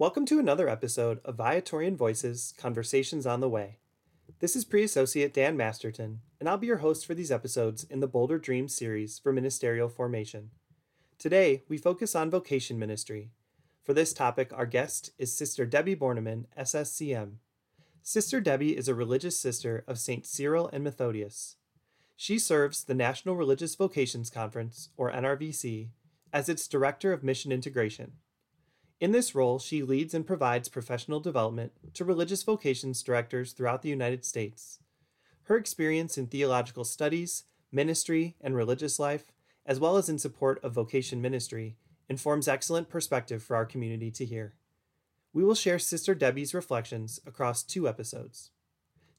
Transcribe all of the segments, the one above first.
Welcome to another episode of Viatorian Voices Conversations on the Way. This is Pre Associate Dan Masterton, and I'll be your host for these episodes in the Bolder Dreams series for ministerial formation. Today, we focus on vocation ministry. For this topic, our guest is Sister Debbie Borneman, SSCM. Sister Debbie is a religious sister of St. Cyril and Methodius. She serves the National Religious Vocations Conference, or NRVC, as its Director of Mission Integration. In this role, she leads and provides professional development to religious vocations directors throughout the United States. Her experience in theological studies, ministry, and religious life, as well as in support of vocation ministry, informs excellent perspective for our community to hear. We will share Sister Debbie's reflections across two episodes.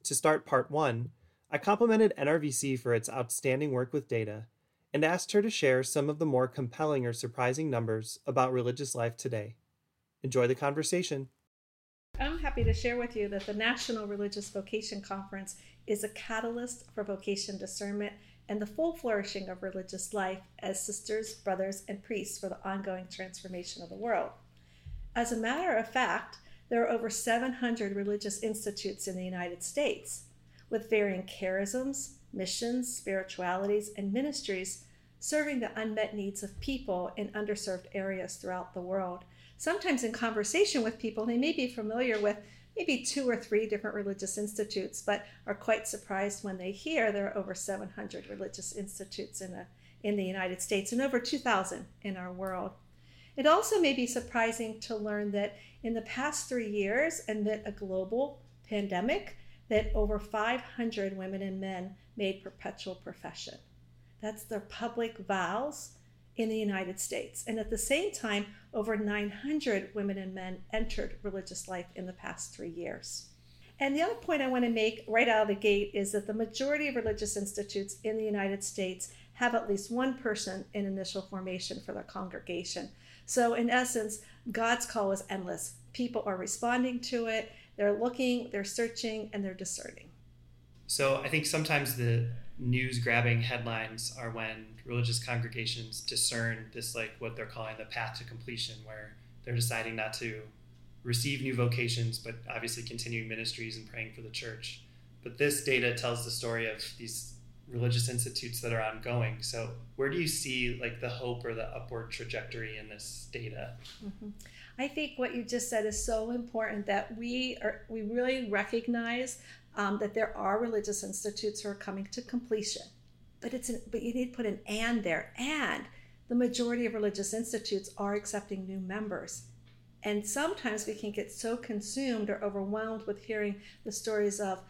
To start part one, I complimented NRVC for its outstanding work with data and asked her to share some of the more compelling or surprising numbers about religious life today. Enjoy the conversation. I'm happy to share with you that the National Religious Vocation Conference is a catalyst for vocation discernment and the full flourishing of religious life as sisters, brothers, and priests for the ongoing transformation of the world. As a matter of fact, there are over 700 religious institutes in the United States with varying charisms, missions, spiritualities, and ministries serving the unmet needs of people in underserved areas throughout the world sometimes in conversation with people, they may be familiar with maybe two or three different religious institutes, but are quite surprised when they hear there are over 700 religious institutes in, a, in the United States and over 2,000 in our world. It also may be surprising to learn that in the past three years, amid a global pandemic, that over 500 women and men made perpetual profession. That's their public vows in the United States. And at the same time, over 900 women and men entered religious life in the past three years. And the other point I want to make right out of the gate is that the majority of religious institutes in the United States have at least one person in initial formation for their congregation. So, in essence, God's call is endless. People are responding to it, they're looking, they're searching, and they're discerning. So, I think sometimes the news grabbing headlines are when religious congregations discern this like what they're calling the path to completion where they're deciding not to receive new vocations but obviously continuing ministries and praying for the church but this data tells the story of these religious institutes that are ongoing so where do you see like the hope or the upward trajectory in this data mm-hmm. i think what you just said is so important that we are we really recognize um, that there are religious institutes who are coming to completion. But it's an, but you need to put an and there. And the majority of religious institutes are accepting new members. And sometimes we can get so consumed or overwhelmed with hearing the stories of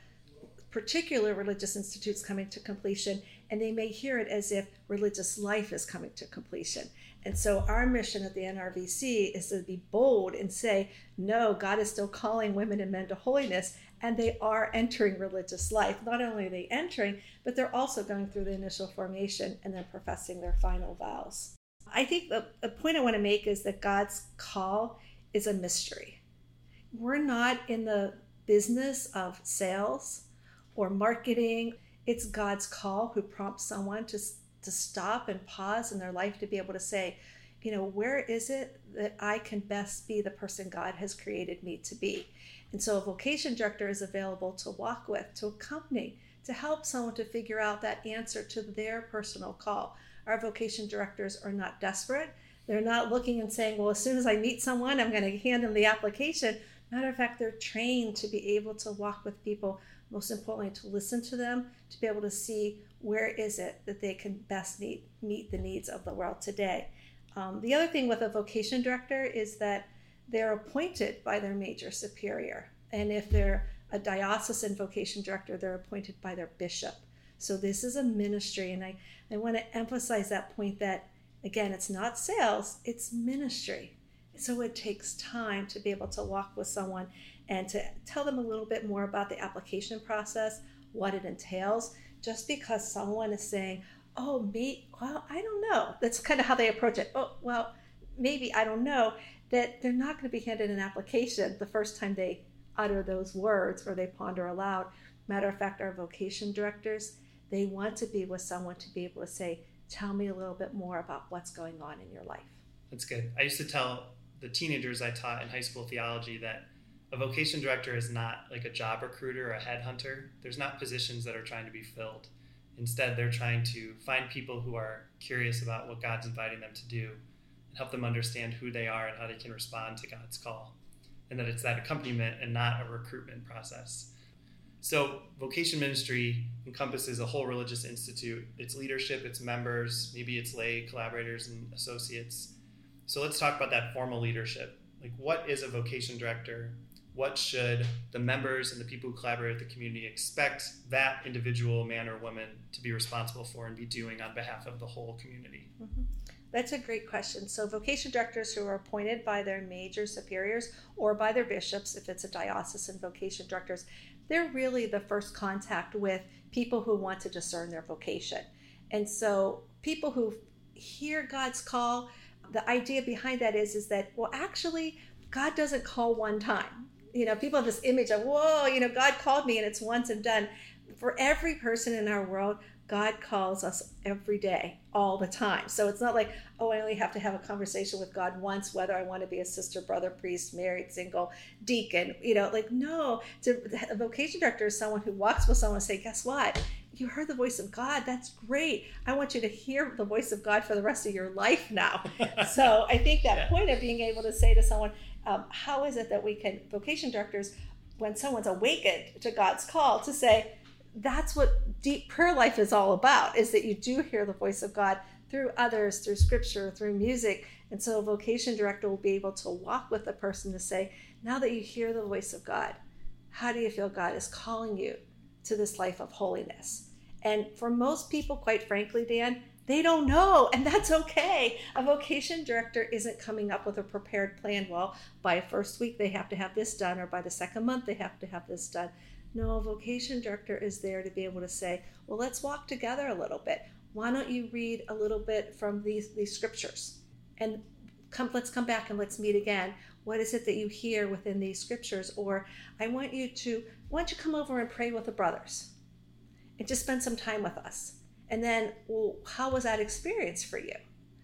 particular religious institutes coming to completion, and they may hear it as if religious life is coming to completion. And so, our mission at the NRVC is to be bold and say, no, God is still calling women and men to holiness, and they are entering religious life. Not only are they entering, but they're also going through the initial formation and then professing their final vows. I think the, the point I want to make is that God's call is a mystery. We're not in the business of sales or marketing. It's God's call who prompts someone to, to stop and pause in their life to be able to say, you know, where is it that I can best be the person God has created me to be? And so a vocation director is available to walk with, to accompany, to help someone to figure out that answer to their personal call. Our vocation directors are not desperate. They're not looking and saying, well, as soon as I meet someone, I'm going to hand them the application. Matter of fact, they're trained to be able to walk with people, most importantly, to listen to them, to be able to see where is it that they can best meet, meet the needs of the world today. Um, the other thing with a vocation director is that they're appointed by their major superior. And if they're a diocesan vocation director, they're appointed by their bishop. So this is a ministry. And I, I want to emphasize that point that, again, it's not sales, it's ministry. So it takes time to be able to walk with someone and to tell them a little bit more about the application process, what it entails. Just because someone is saying, oh, me, well, I don't know. That's kind of how they approach it. Oh, well, maybe, I don't know that they're not going to be handed an application the first time they utter those words or they ponder aloud. Matter of fact, our vocation directors, they want to be with someone to be able to say, Tell me a little bit more about what's going on in your life. That's good. I used to tell the teenagers I taught in high school theology that a vocation director is not like a job recruiter or a headhunter. There's not positions that are trying to be filled. Instead, they're trying to find people who are curious about what God's inviting them to do and help them understand who they are and how they can respond to God's call. And that it's that accompaniment and not a recruitment process. So, vocation ministry encompasses a whole religious institute, its leadership, its members, maybe its lay collaborators and associates. So, let's talk about that formal leadership. Like, what is a vocation director? What should the members and the people who collaborate with the community expect that individual man or woman to be responsible for and be doing on behalf of the whole community? Mm-hmm. That's a great question. So, vocation directors who are appointed by their major superiors or by their bishops, if it's a diocesan vocation directors, they're really the first contact with people who want to discern their vocation. And so people who hear God's call, the idea behind that is is that well actually God doesn't call one time. You know, people have this image of, whoa, you know, God called me and it's once and done. For every person in our world, God calls us every day, all the time. So it's not like, oh, I only have to have a conversation with God once, whether I want to be a sister, brother, priest, married, single, deacon. You know, like, no. To, a vocation director is someone who walks with someone and say, guess what? You heard the voice of God. That's great. I want you to hear the voice of God for the rest of your life now. so I think that yeah. point of being able to say to someone, um, how is it that we can, vocation directors, when someone's awakened to God's call, to say, that's what deep prayer life is all about is that you do hear the voice of God through others, through scripture, through music. And so a vocation director will be able to walk with the person to say, now that you hear the voice of God, how do you feel God is calling you to this life of holiness? And for most people, quite frankly, Dan, they don't know, and that's okay. A vocation director isn't coming up with a prepared plan. Well, by first week, they have to have this done, or by the second month, they have to have this done. No, a vocation director is there to be able to say, well, let's walk together a little bit. Why don't you read a little bit from these, these scriptures? And come, let's come back and let's meet again. What is it that you hear within these scriptures? Or I want you to, why don't you come over and pray with the brothers and just spend some time with us? And then, well, how was that experience for you?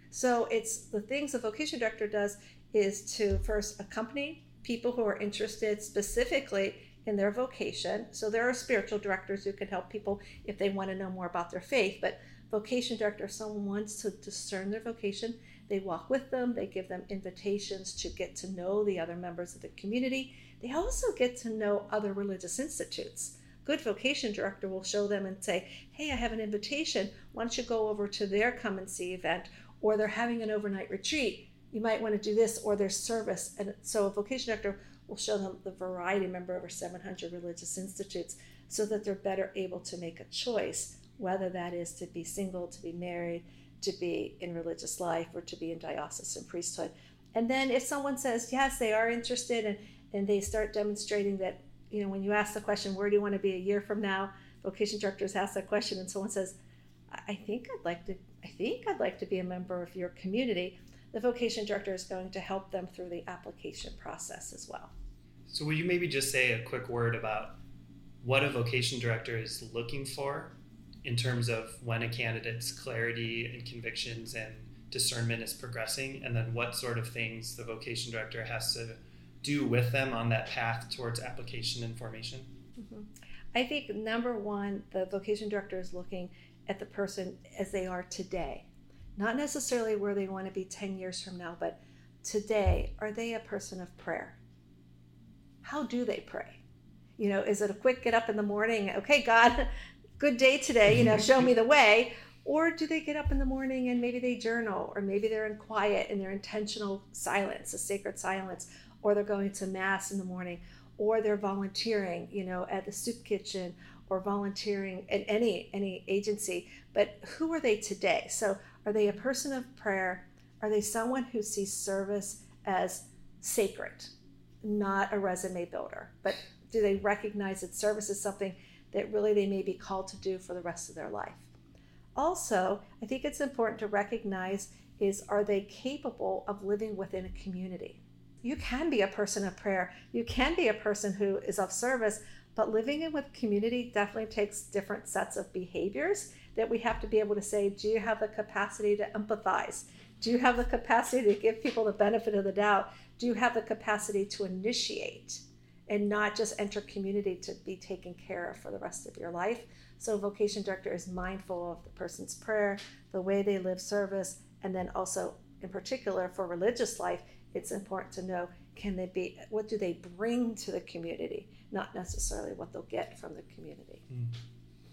So it's the things the vocation director does is to first accompany people who are interested specifically in their vocation. So there are spiritual directors who can help people if they want to know more about their faith. But vocation director, if someone wants to discern their vocation, they walk with them, they give them invitations to get to know the other members of the community. They also get to know other religious institutes. Good vocation director will show them and say, Hey, I have an invitation. Why don't you go over to their come and see event? Or they're having an overnight retreat. You might want to do this, or their service. And so a vocation director We'll show them the variety, member over 700 religious institutes, so that they're better able to make a choice, whether that is to be single, to be married, to be in religious life, or to be in diocesan priesthood. And then if someone says, yes, they are interested, and, and they start demonstrating that, you know, when you ask the question, where do you want to be a year from now? Vocation directors ask that question, and someone says, I think I'd like to, I think I'd like to be a member of your community the vocation director is going to help them through the application process as well. So, will you maybe just say a quick word about what a vocation director is looking for in terms of when a candidate's clarity and convictions and discernment is progressing, and then what sort of things the vocation director has to do with them on that path towards application and formation? Mm-hmm. I think number one, the vocation director is looking at the person as they are today not necessarily where they want to be 10 years from now, but today, are they a person of prayer? How do they pray? You know, is it a quick get up in the morning, okay, God, good day today, you know, show me the way? Or do they get up in the morning and maybe they journal, or maybe they're in quiet and they're intentional silence, a sacred silence, or they're going to Mass in the morning, or they're volunteering, you know, at the soup kitchen or volunteering at any any agency but who are they today so are they a person of prayer? Are they someone who sees service as sacred, not a resume builder? But do they recognize that service is something that really they may be called to do for the rest of their life? Also, I think it's important to recognize is are they capable of living within a community? You can be a person of prayer. You can be a person who is of service, but living in with community definitely takes different sets of behaviors that we have to be able to say, do you have the capacity to empathize? Do you have the capacity to give people the benefit of the doubt? Do you have the capacity to initiate and not just enter community to be taken care of for the rest of your life? So, vocation director is mindful of the person's prayer, the way they live service, and then also, in particular, for religious life, it's important to know can they be what do they bring to the community, not necessarily what they'll get from the community. Mm.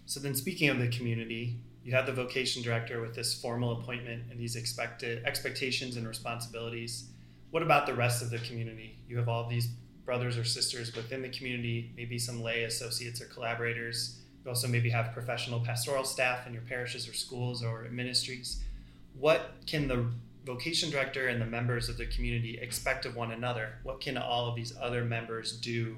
So then, speaking of the community, you have the vocation director with this formal appointment and these expected expectations and responsibilities. What about the rest of the community? You have all these brothers or sisters within the community, maybe some lay associates or collaborators. You also maybe have professional pastoral staff in your parishes or schools or ministries. What can the vocation director and the members of the community expect of one another? What can all of these other members do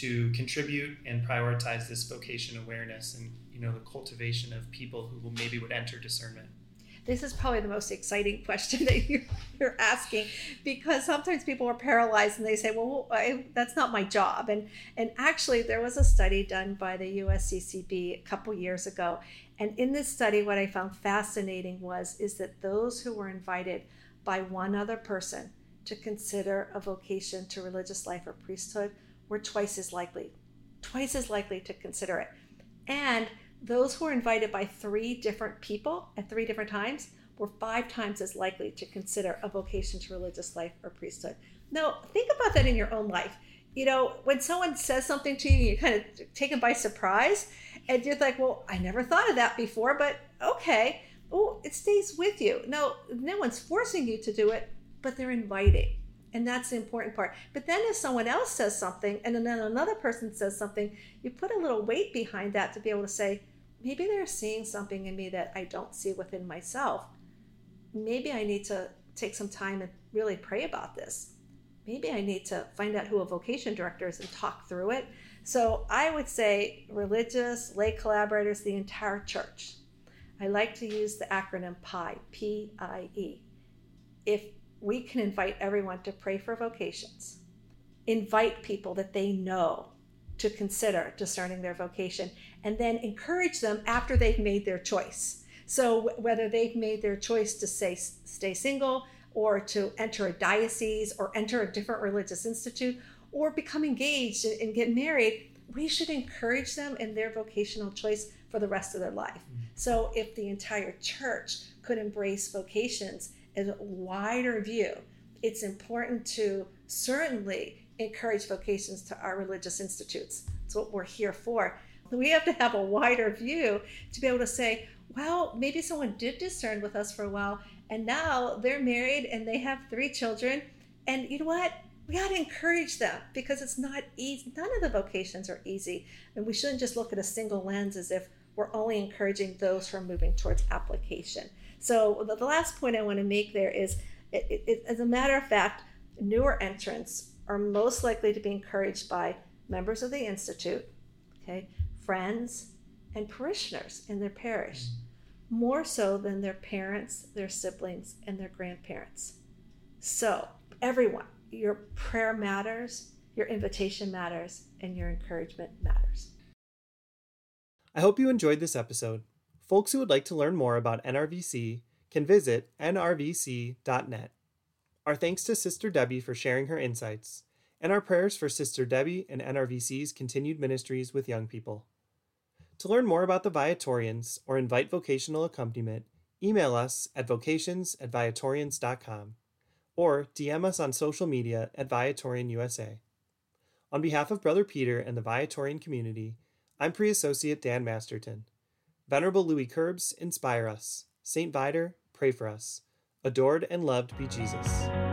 to contribute and prioritize this vocation awareness and you know the cultivation of people who maybe would enter discernment? This is probably the most exciting question that you're, asking because sometimes people are paralyzed and they say, "Well, I, that's not my job." And and actually, there was a study done by the USCCB a couple years ago, and in this study, what I found fascinating was is that those who were invited by one other person to consider a vocation to religious life or priesthood were twice as likely, twice as likely to consider it. And those who were invited by three different people at three different times were five times as likely to consider a vocation to religious life or priesthood. Now, think about that in your own life. You know, when someone says something to you, you're kind of taken by surprise, and you're like, well, I never thought of that before, but okay. Oh, it stays with you. No, no one's forcing you to do it, but they're inviting. And that's the important part. But then if someone else says something and then another person says something, you put a little weight behind that to be able to say, maybe they're seeing something in me that I don't see within myself. Maybe I need to take some time and really pray about this. Maybe I need to find out who a vocation director is and talk through it. So I would say religious, lay collaborators, the entire church. I like to use the acronym PIE, P I E. If we can invite everyone to pray for vocations, invite people that they know to consider discerning their vocation, and then encourage them after they've made their choice. So, whether they've made their choice to say, stay single, or to enter a diocese, or enter a different religious institute, or become engaged and get married, we should encourage them in their vocational choice for the rest of their life. Mm-hmm. So, if the entire church could embrace vocations a wider view, it's important to certainly encourage vocations to our religious institutes. That's what we're here for. We have to have a wider view to be able to say, well, maybe someone did discern with us for a while, and now they're married and they have three children. And you know what? We got to encourage them because it's not easy. None of the vocations are easy. And we shouldn't just look at a single lens as if we're only encouraging those who are moving towards application. So, the, the last point I want to make there is, it, it, as a matter of fact, newer entrants are most likely to be encouraged by members of the Institute, okay, friends, and parishioners in their parish, more so than their parents, their siblings, and their grandparents. So, everyone, your prayer matters, your invitation matters, and your encouragement matters. I hope you enjoyed this episode. Folks who would like to learn more about NRVC can visit nrvc.net. Our thanks to Sister Debbie for sharing her insights, and our prayers for Sister Debbie and NRVC's continued ministries with young people. To learn more about the Viatorians or invite vocational accompaniment, email us at vocations at viatorians.com or DM us on social media at Viatorian USA. On behalf of Brother Peter and the Viatorian community, I'm Pre Associate Dan Masterton. Venerable Louis Querbes, inspire us. St. Viator, pray for us. Adored and loved be Jesus.